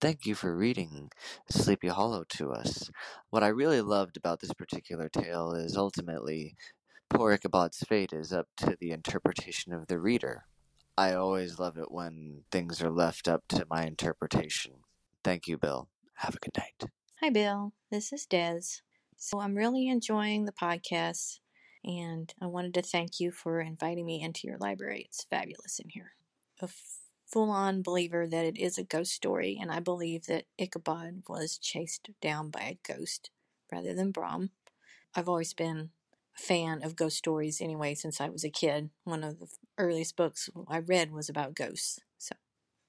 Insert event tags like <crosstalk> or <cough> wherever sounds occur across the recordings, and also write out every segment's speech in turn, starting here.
Thank you for reading Sleepy Hollow to us. What I really loved about this particular tale is ultimately poor Ichabod's fate is up to the interpretation of the reader. I always love it when things are left up to my interpretation. Thank you, Bill. Have a good night. Hi, Bill. This is Des. So I'm really enjoying the podcast, and I wanted to thank you for inviting me into your library. It's fabulous in here. A full on believer that it is a ghost story, and I believe that Ichabod was chased down by a ghost rather than Brom. I've always been a fan of ghost stories anyway since I was a kid. One of the earliest books I read was about ghosts. So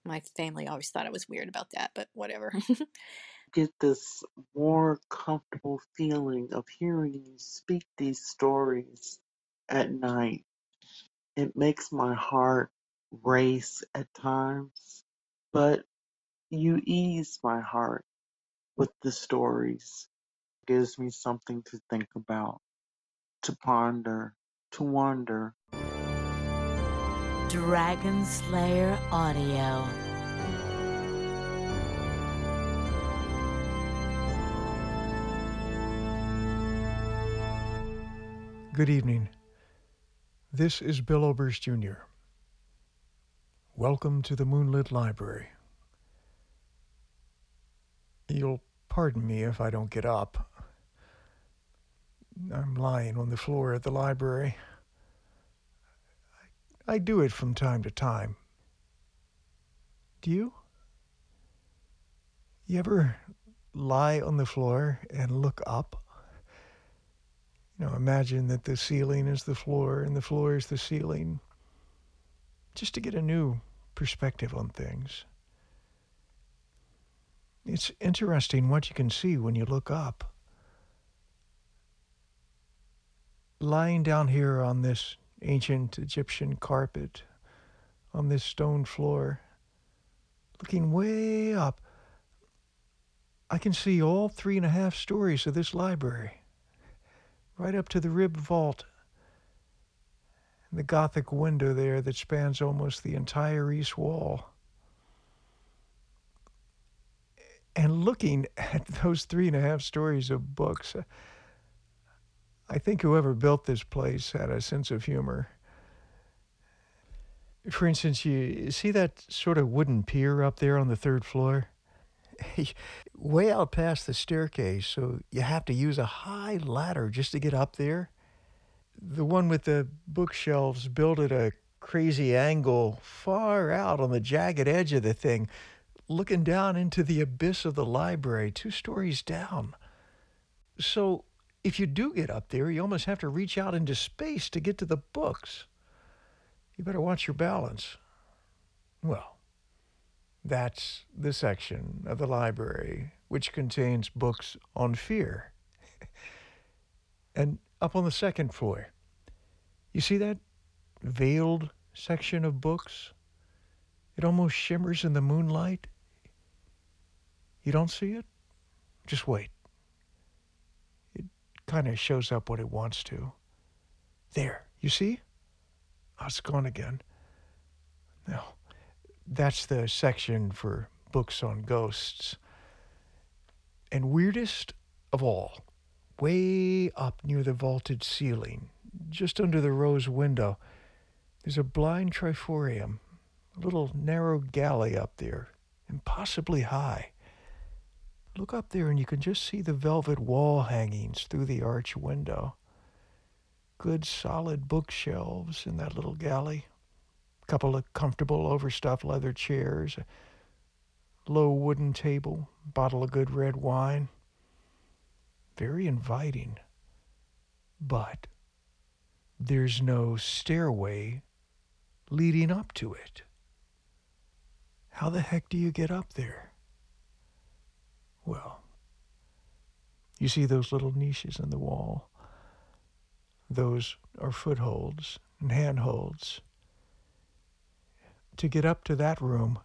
my family always thought I was weird about that, but whatever. <laughs> Get this more comfortable feeling of hearing you speak these stories at night. It makes my heart race at times, but you ease my heart with the stories. Gives me something to think about, to ponder, to wonder. Dragon Slayer Audio. Good evening. This is Bill Oberst Jr. Welcome to the Moonlit Library. You'll pardon me if I don't get up. I'm lying on the floor at the library. I, I do it from time to time. Do you? You ever lie on the floor and look up? You know, imagine that the ceiling is the floor and the floor is the ceiling, just to get a new perspective on things. It's interesting what you can see when you look up. Lying down here on this ancient Egyptian carpet, on this stone floor, looking way up, I can see all three and a half stories of this library right up to the rib vault the Gothic window there that spans almost the entire east wall. And looking at <laughs> those three and a half stories of books, I think whoever built this place had a sense of humor. For instance, you see that sort of wooden pier up there on the third floor? way out past the staircase, so you have to use a high ladder just to get up there. The one with the bookshelves built at a crazy angle far out on the jagged edge of the thing, looking down into the abyss of the library, two stories down. So if you do get up there, you almost have to reach out into space to get to the books. You better watch your balance. Well, that's the section of the library which contains books on fear. <laughs> and up on the second floor, you see that veiled section of books? It almost shimmers in the moonlight. You don't see it? Just wait. It kind of shows up what it wants to. There, you see? Oh, it's gone again. Now, that's the section for books on ghosts. And weirdest of all, way up near the vaulted ceiling, just under the rose window, there's a blind triforium, a little narrow galley up there, impossibly high. Look up there and you can just see the velvet wall hangings through the arch window. Good solid bookshelves in that little galley a couple of comfortable overstuffed leather chairs, a low wooden table, bottle of good red wine. Very inviting. But there's no stairway leading up to it. How the heck do you get up there? Well, you see those little niches in the wall. Those are footholds and handholds to get up to that room,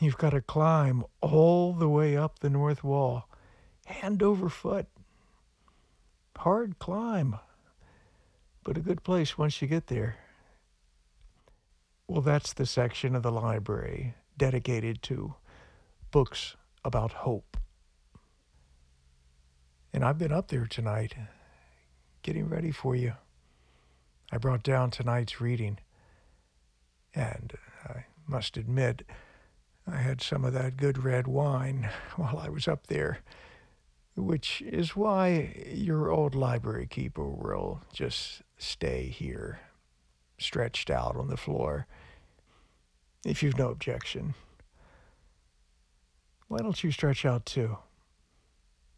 you've got to climb all the way up the north wall, hand over foot. Hard climb, but a good place once you get there. Well, that's the section of the library dedicated to books about hope. And I've been up there tonight, getting ready for you. I brought down tonight's reading, and I must admit, I had some of that good red wine <laughs> while I was up there, which is why your old library keeper will just stay here, stretched out on the floor, if you've no objection. Why don't you stretch out too,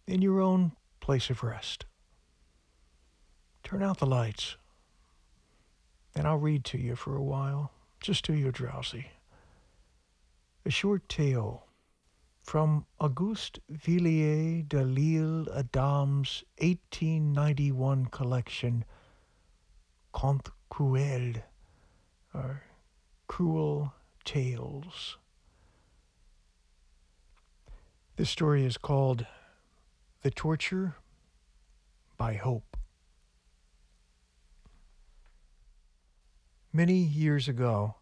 in your own place of rest? Turn out the lights, and I'll read to you for a while, just till you're drowsy. A short tale from Auguste Villiers de l'Isle Adam's 1891 collection, Contes Cruels, or Cruel Tales. This story is called The Torture by Hope. Many years ago,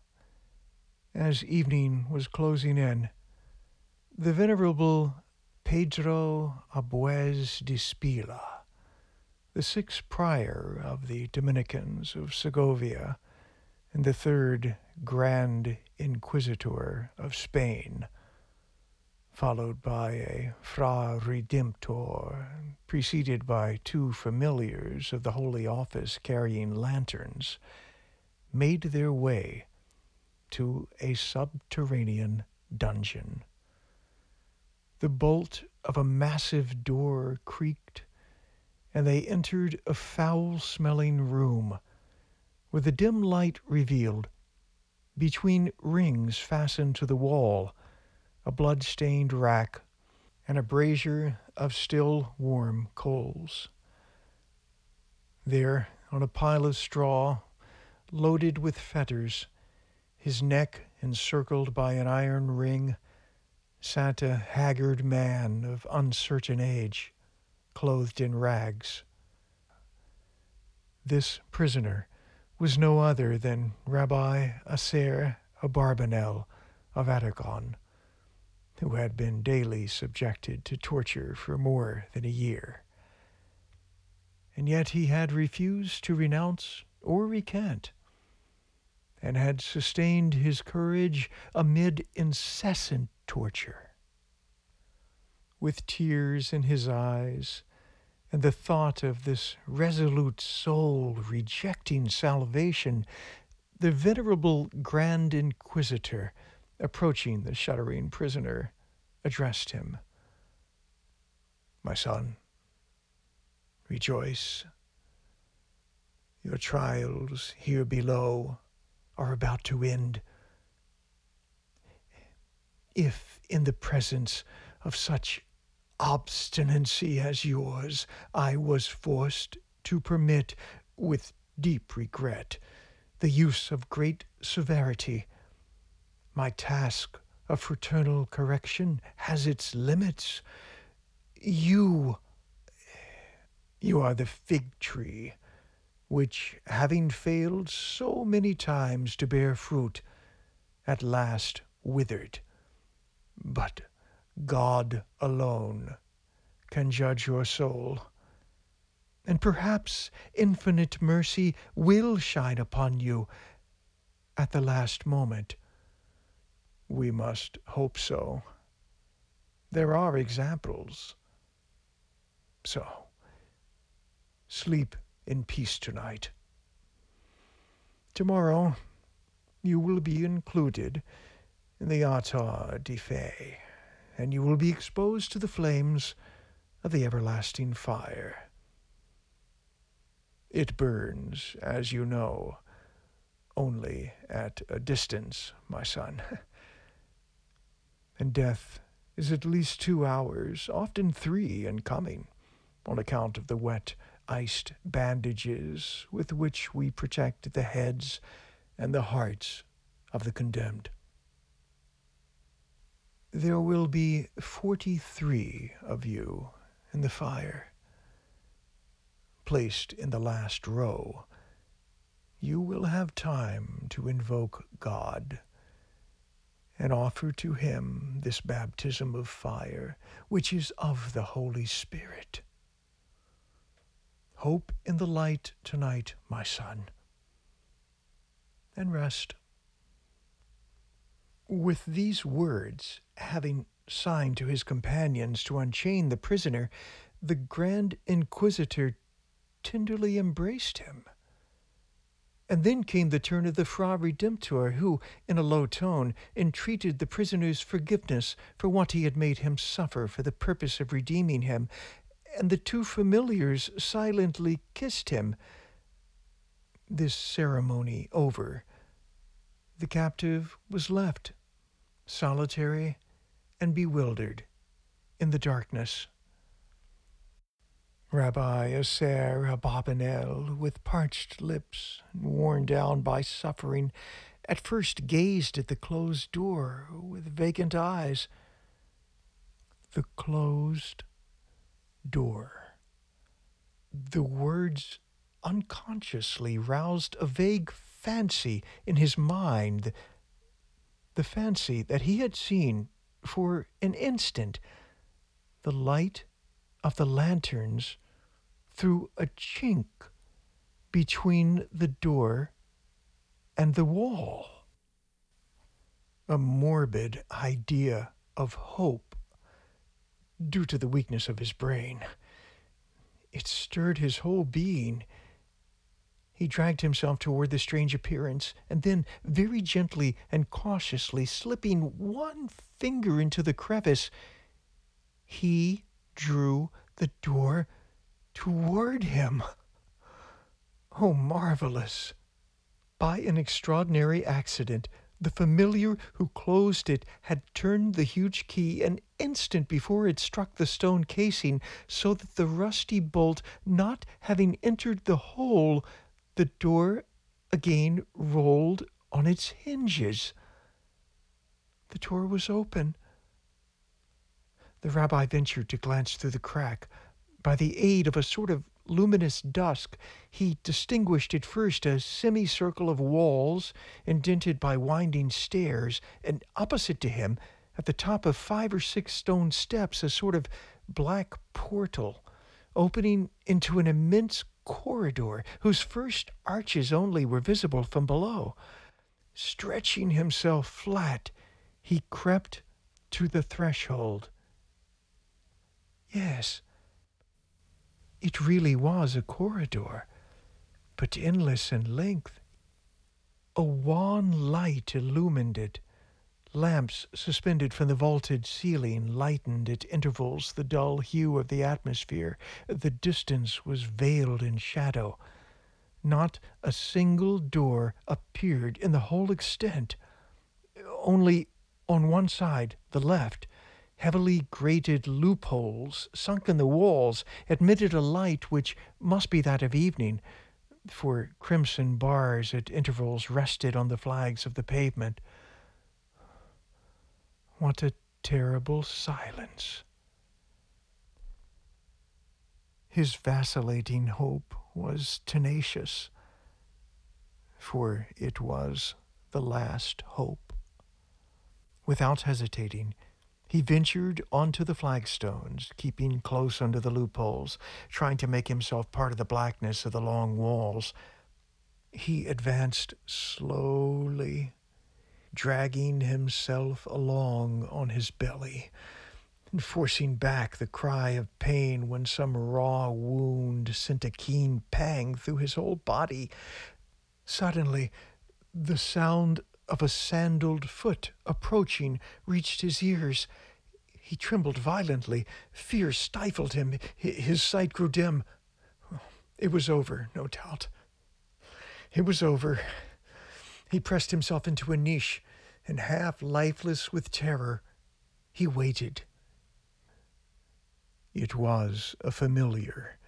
as evening was closing in, the venerable Pedro Arbuez d'Espila, the sixth prior of the Dominicans of Segovia and the third Grand Inquisitor of Spain, followed by a Fra Redemptor, preceded by two familiars of the Holy Office carrying lanterns, made their way to a subterranean dungeon. The bolt of a massive door creaked, and they entered a foul smelling room where the dim light revealed, between rings fastened to the wall, a blood stained rack and a brazier of still warm coals. There, on a pile of straw, loaded with fetters, his neck encircled by an iron ring, sat a haggard man of uncertain age, clothed in rags. This prisoner was no other than Rabbi Aser Abarbanel of Aragon, who had been daily subjected to torture for more than a year. And yet he had refused to renounce or recant and had sustained his courage amid incessant torture. With tears in his eyes, and the thought of this resolute soul rejecting salvation, the venerable Grand Inquisitor, approaching the shuddering prisoner, addressed him My son, rejoice. Your trials here below are about to end. If, in the presence of such obstinacy as yours, I was forced to permit, with deep regret, the use of great severity, my task of fraternal correction has its limits. You, you are the fig tree which, having failed so many times to bear fruit, at last withered. But God alone can judge your soul. And perhaps infinite mercy will shine upon you at the last moment. We must hope so. There are examples. So, sleep in peace tonight. Tomorrow you will be included in the Auto de Fe, and you will be exposed to the flames of the everlasting fire. It burns, as you know, only at a distance, my son. <laughs> and death is at least two hours, often three, in coming, on account of the wet iced bandages with which we protect the heads and the hearts of the condemned. There will be 43 of you in the fire. Placed in the last row, you will have time to invoke God, and offer to him this baptism of fire, which is of the Holy Spirit. Hope in the light tonight, my son, and rest. With these words, having signed to his companions to unchain the prisoner, the Grand Inquisitor tenderly embraced him. And then came the turn of the Fra Redemptor, who, in a low tone, entreated the prisoner's forgiveness for what he had made him suffer for the purpose of redeeming him, and the two familiars silently kissed him. This ceremony over, the captive was left, solitary and bewildered, in the darkness. Rabbi Aser Abarbanel, with parched lips and worn down by suffering, at first gazed at the closed door with vacant eyes. The closed door. The words unconsciously roused a vague fancy in his mind, the fancy that he had seen for an instant the light of the lanterns through a chink between the door and the wall. A morbid idea of hope due to the weakness of his brain. It stirred his whole being. He dragged himself toward the strange appearance, and then, very gently and cautiously slipping one finger into the crevice, he drew the door toward him. Oh, marvelous! By an extraordinary accident, the familiar who closed it had turned the huge key an instant before it struck the stone casing, so that the rusty bolt not having entered the hole, the door again rolled on its hinges. The door was open. The rabbi ventured to glance through the crack. By the aid of a sort of luminous dusk, he distinguished at first a semicircle of walls indented by winding stairs, and opposite to him, at the top of five or six stone steps, a sort of black portal opening into an immense corridor whose first arches only were visible from below. Stretching himself flat, he crept to the threshold. Yes, it really was a corridor, but endless in length. A wan light illumined it. Lamps suspended from the vaulted ceiling lightened at intervals the dull hue of the atmosphere. The distance was veiled in shadow. Not a single door appeared in the whole extent. Only on one side, the left, heavily grated loopholes sunk in the walls admitted a light which must be that of evening, for crimson bars at intervals rested on the flags of the pavement. What a terrible silence! His vacillating hope was tenacious, for it was the last hope. Without hesitating, he ventured onto the flagstones, keeping close under the loopholes, trying to make himself part of the blackness of the long walls. He advanced slowly, dragging himself along on his belly, and forcing back the cry of pain when some raw wound sent a keen pang through his whole body. Suddenly, the sound of a sandaled foot approaching reached his ears. He trembled violently. Fear stifled him. His sight grew dim. It was over, no doubt. It was over. He pressed himself into a niche, and half lifeless with terror, he waited. It was a familiar,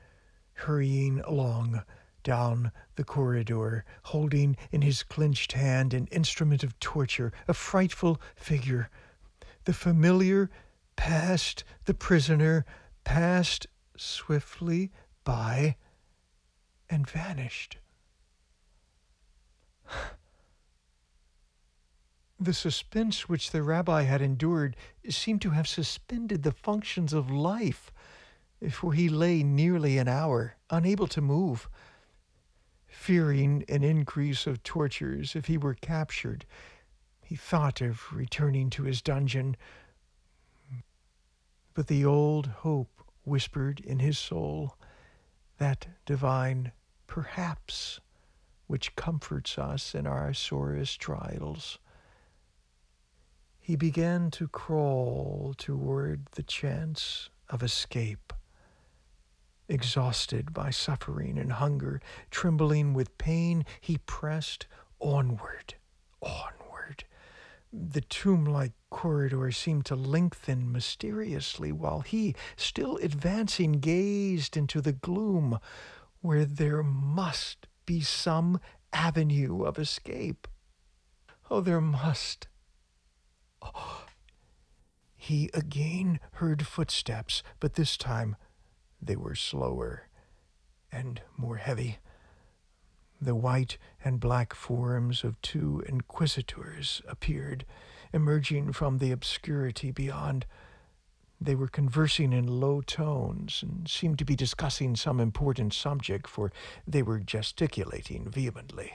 hurrying along down the corridor, holding in his clenched hand an instrument of torture, a frightful figure. The familiar passed the prisoner, passed swiftly by, and vanished. The suspense which the rabbi had endured seemed to have suspended the functions of life, for he lay nearly an hour, unable to move. Fearing an increase of tortures if he were captured, he thought of returning to his dungeon. But the old hope whispered in his soul, that divine perhaps which comforts us in our sorest trials. He began to crawl toward the chance of escape. Exhausted by suffering and hunger, trembling with pain, he pressed onward, onward. The tomb like corridor seemed to lengthen mysteriously while he, still advancing, gazed into the gloom where there must be some avenue of escape. Oh, there must. <gasps> He again heard footsteps, but this time they were slower and more heavy. The white and black forms of two inquisitors appeared, emerging from the obscurity beyond. They were conversing in low tones and seemed to be discussing some important subject, for they were gesticulating vehemently.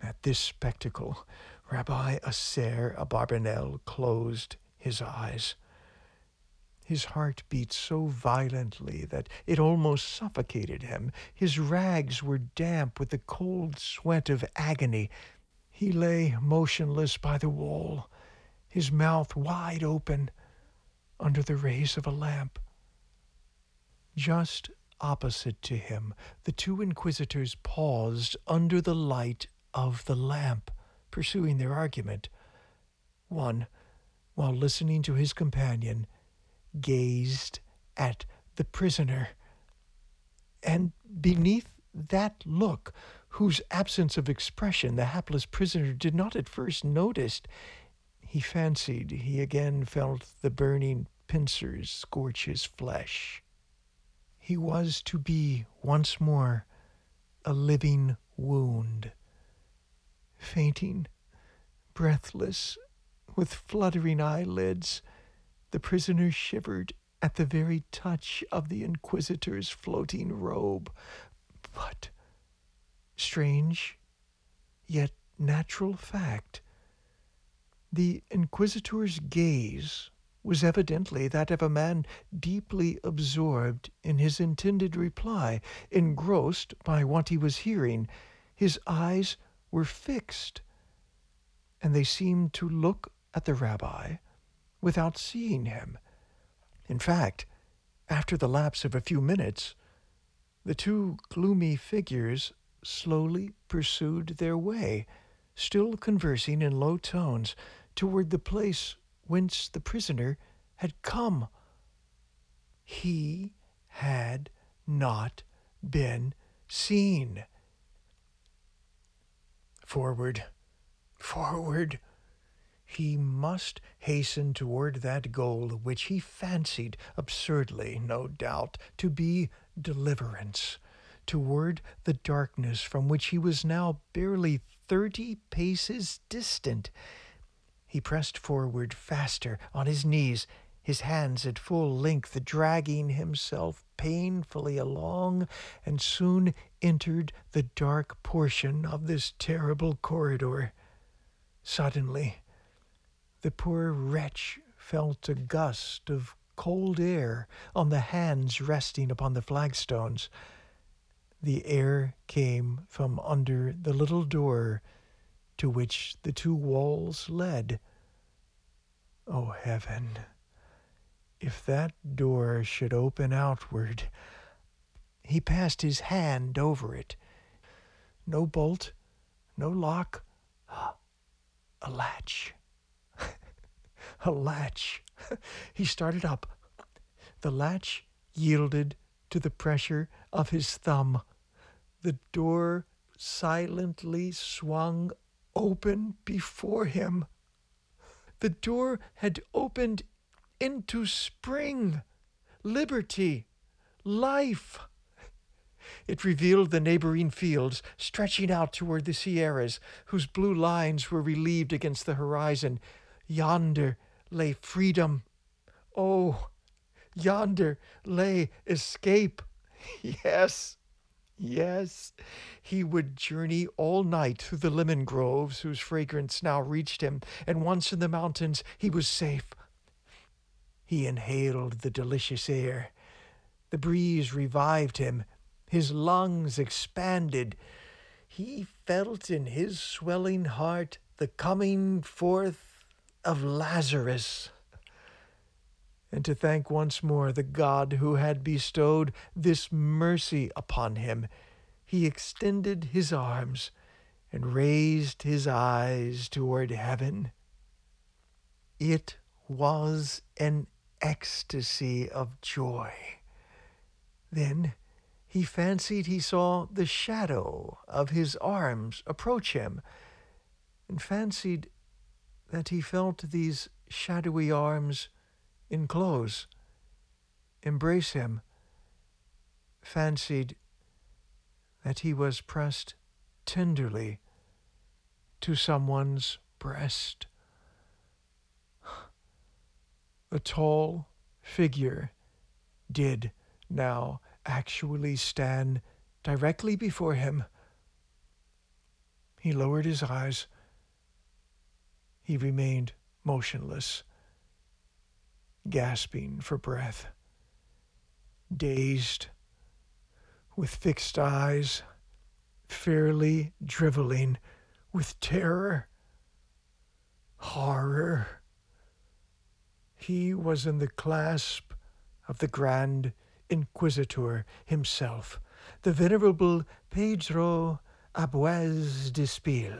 At this spectacle, Rabbi Aser Abarbanel closed his eyes. His heart beat so violently that it almost suffocated him. His rags were damp with the cold sweat of agony. He lay motionless by the wall, his mouth wide open, under the rays of a lamp. Just opposite to him, the two inquisitors paused under the light of the lamp, pursuing their argument. One, while listening to his companion, gazed at the prisoner. And beneath that look, whose absence of expression the hapless prisoner did not at first notice, he fancied he again felt the burning pincers scorch his flesh. He was to be once more a living wound. Fainting, breathless, with fluttering eyelids, the prisoner shivered at the very touch of the Inquisitor's floating robe. But, strange, yet natural fact, the Inquisitor's gaze was evidently that of a man deeply absorbed in his intended reply, engrossed by what he was hearing. His eyes were fixed, and they seemed to look at the rabbi without seeing him. In fact, after the lapse of a few minutes, the two gloomy figures slowly pursued their way, still conversing in low tones, toward the place whence the prisoner had come. He had not been seen. Forward, forward. He must hasten toward that goal which he fancied, absurdly, no doubt, to be deliverance, toward the darkness from which he was now barely thirty paces distant. He pressed forward faster on his knees, his hands at full length, dragging himself painfully along, and soon entered the dark portion of this terrible corridor. Suddenly, the poor wretch felt a gust of cold air on the hands resting upon the flagstones. The air came from under the little door to which the two walls led. Oh, heaven! If that door should open outward. He passed his hand over it. No bolt, no lock, a latch. <laughs> a latch. he started up. The latch yielded to the pressure of his thumb. The door silently swung open before him. The door had opened into spring, liberty, life. It revealed the neighboring fields stretching out toward the Sierras, whose blue lines were relieved against the horizon. Yonder lay freedom. Oh, yonder lay escape. <laughs> Yes, yes. He would journey all night through the lemon groves whose fragrance now reached him, and once in the mountains he was safe. He inhaled the delicious air. The breeze revived him. His lungs expanded. He felt in his swelling heart the coming forth of Lazarus. And to thank once more the God who had bestowed this mercy upon him, he extended his arms and raised his eyes toward heaven. It was an ecstasy of joy. Then he fancied he saw the shadow of his arms approach him, and fancied that he felt these shadowy arms enclose, embrace him, fancied that he was pressed tenderly to someone's breast. A tall figure did now actually stand directly before him. He lowered his eyes. He remained motionless, gasping for breath, dazed, with fixed eyes, fairly driveling with terror, horror. He was in the clasp of the Grand Inquisitor himself, the venerable Pedro Abuez de Spil,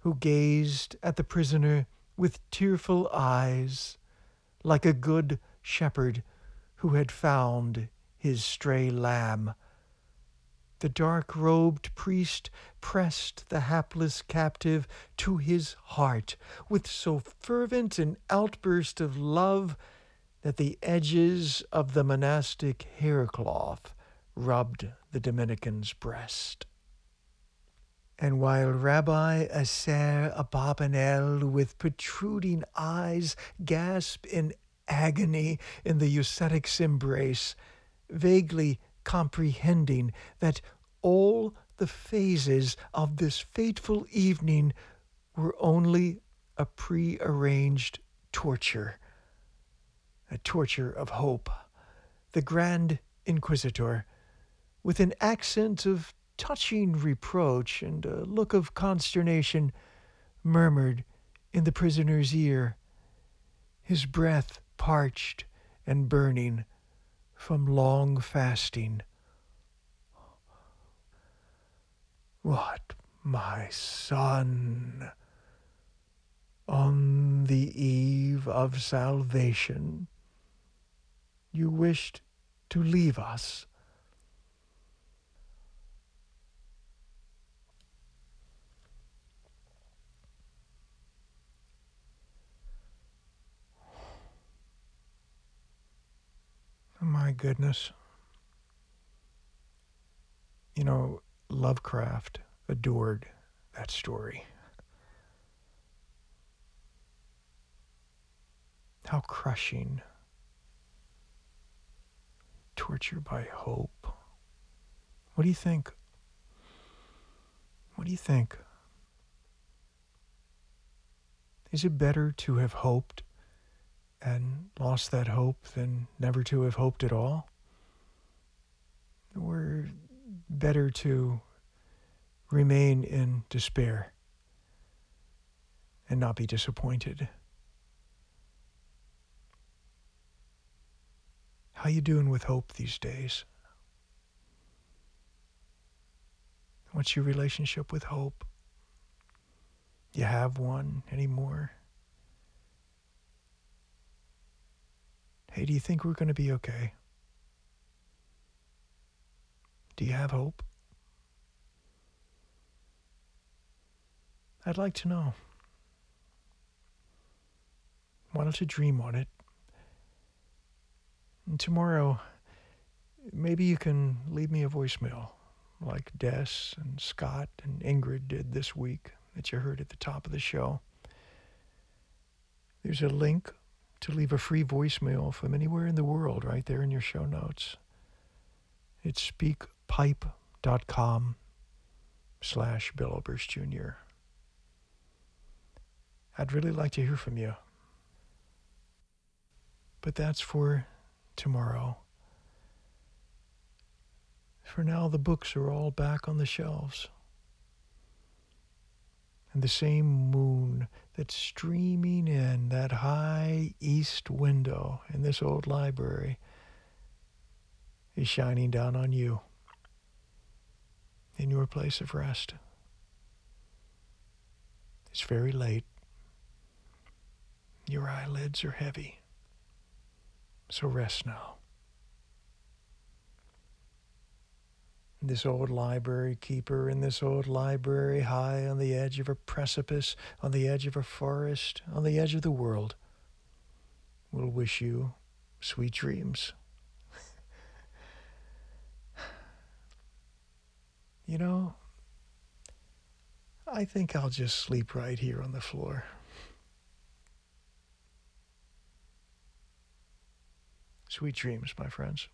who gazed at the prisoner with tearful eyes, like a good shepherd who had found his stray lamb. The dark robed priest pressed the hapless captive to his heart with so fervent an outburst of love that the edges of the monastic haircloth rubbed the Dominican's breast. And while Rabbi Aser Abarbanel, with protruding eyes, gasped in agony in the ascetic's embrace, vaguely comprehending that all the phases of this fateful evening were only a prearranged torture a torture of hope, the Grand Inquisitor, with an accent of touching reproach and a look of consternation, murmured in the prisoner's ear, his breath parched and burning from long fasting. What, my son, on the eve of salvation, you wished to leave us. My goodness. You know, Lovecraft adored that story. How crushing torture by hope. What do you think? What do you think? Is it better to have hoped and lost that hope than never to have hoped at all? Or better to remain in despair and not be disappointed? How you doing with hope these days? What's your relationship with hope? You have one anymore? Hey, do you think we're going to be okay? Do you have hope? I'd like to know. Why don't you dream on it? And tomorrow, maybe you can leave me a voicemail like Des and Scott and Ingrid did this week that you heard at the top of the show. There's a link to leave a free voicemail from anywhere in the world right there in your show notes. It's speakpipe.com slash Bill Oberst Jr. I'd really like to hear from you. But that's for tomorrow. For now, the books are all back on the shelves. And the same moon that's streaming in that high east window in this old library is shining down on you in your place of rest. It's very late. Your eyelids are heavy. So rest now. This old library keeper in this old library, high on the edge of a precipice, on the edge of a forest, on the edge of the world, will wish you sweet dreams. You know, I think I'll just sleep right here on the floor. Sweet dreams, my friends.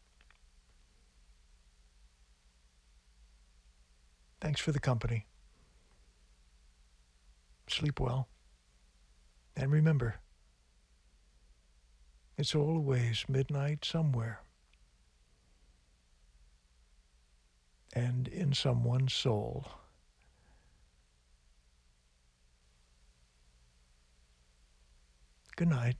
Thanks for the company. Sleep well. And remember, it's always midnight somewhere. And in someone's soul. Good night.